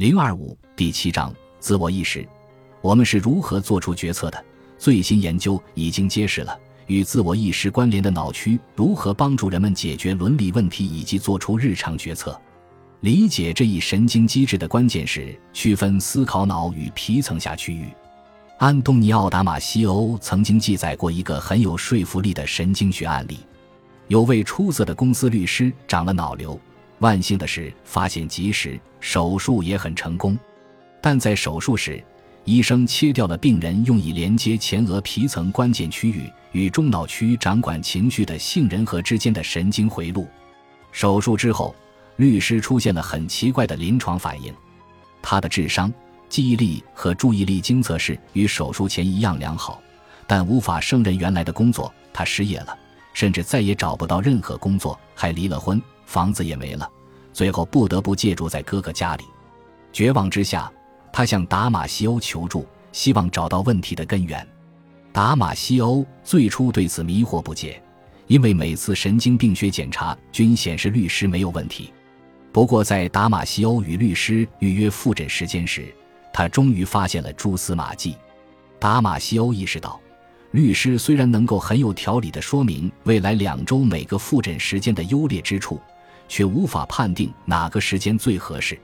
零二五第七章自我意识，我们是如何做出决策的？最新研究已经揭示了与自我意识关联的脑区如何帮助人们解决伦理问题以及做出日常决策。理解这一神经机制的关键是区分思考脑与皮层下区域。安东尼奥·达马西欧曾经记载过一个很有说服力的神经学案例：有位出色的公司律师长了脑瘤，万幸的是发现及时，手术也很成功。但在手术时，医生切掉了病人用以连接前额皮层关键区域与中脑区掌管情绪的杏仁核之间的神经回路。手术之后，律师出现了很奇怪的临床反应，他的智商。记忆力和注意力经测试与手术前一样良好，但无法胜任原来的工作。他失业了，甚至再也找不到任何工作，还离了婚，房子也没了，最后不得不借住在哥哥家里。绝望之下，他向达马西欧求助，希望找到问题的根源。达马西欧最初对此迷惑不解，因为每次神经病学检查均显示律师没有问题。不过，在达马西欧与律师预约复诊时间时，他终于发现了蛛丝马迹，达马西欧意识到，律师虽然能够很有条理地说明未来两周每个复诊时间的优劣之处，却无法判定哪个时间最合适。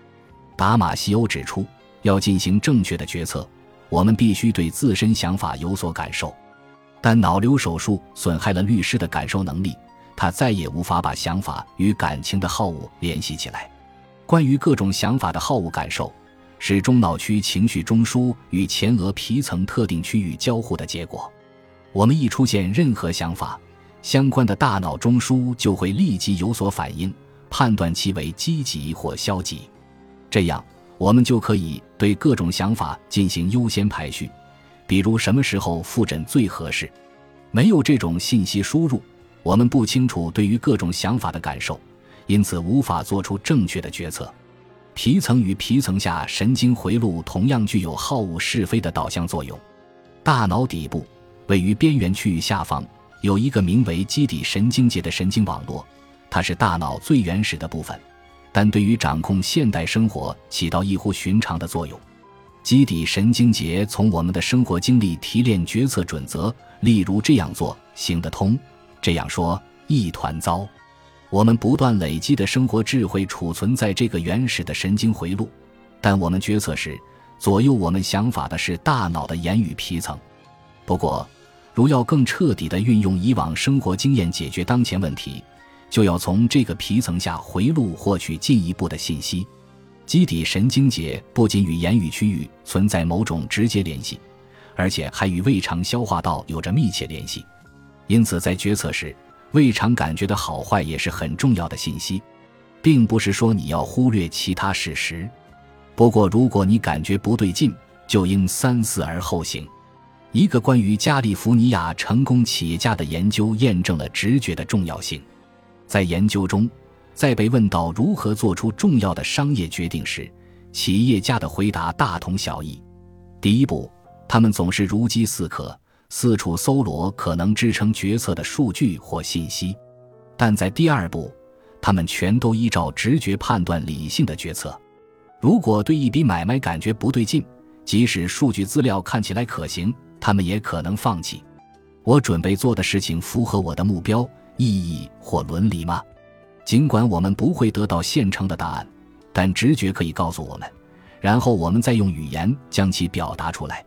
达马西欧指出，要进行正确的决策，我们必须对自身想法有所感受。但脑瘤手术损害了律师的感受能力，他再也无法把想法与感情的好恶联系起来。关于各种想法的好恶感受。是中脑区情绪中枢与前额皮层特定区域交互的结果。我们一出现任何想法，相关的大脑中枢就会立即有所反应，判断其为积极或消极。这样，我们就可以对各种想法进行优先排序，比如什么时候复诊最合适。没有这种信息输入，我们不清楚对于各种想法的感受，因此无法做出正确的决策。皮层与皮层下神经回路同样具有好恶是非的导向作用。大脑底部位于边缘区域下方有一个名为基底神经节的神经网络，它是大脑最原始的部分，但对于掌控现代生活起到异乎寻常的作用。基底神经节从我们的生活经历提炼决策准则，例如这样做行得通，这样说一团糟。我们不断累积的生活智慧储存在这个原始的神经回路，但我们决策时左右我们想法的是大脑的言语皮层。不过，如要更彻底地运用以往生活经验解决当前问题，就要从这个皮层下回路获取进一步的信息。基底神经节不仅与言语区域存在某种直接联系，而且还与胃肠消化道有着密切联系，因此在决策时。胃肠感觉的好坏也是很重要的信息，并不是说你要忽略其他事实。不过，如果你感觉不对劲，就应三思而后行。一个关于加利福尼亚成功企业家的研究验证了直觉的重要性。在研究中，在被问到如何做出重要的商业决定时，企业家的回答大同小异。第一步，他们总是如饥似渴。四处搜罗可能支撑决策的数据或信息，但在第二步，他们全都依照直觉判断理性的决策。如果对一笔买卖感觉不对劲，即使数据资料看起来可行，他们也可能放弃。我准备做的事情符合我的目标、意义或伦理吗？尽管我们不会得到现成的答案，但直觉可以告诉我们，然后我们再用语言将其表达出来。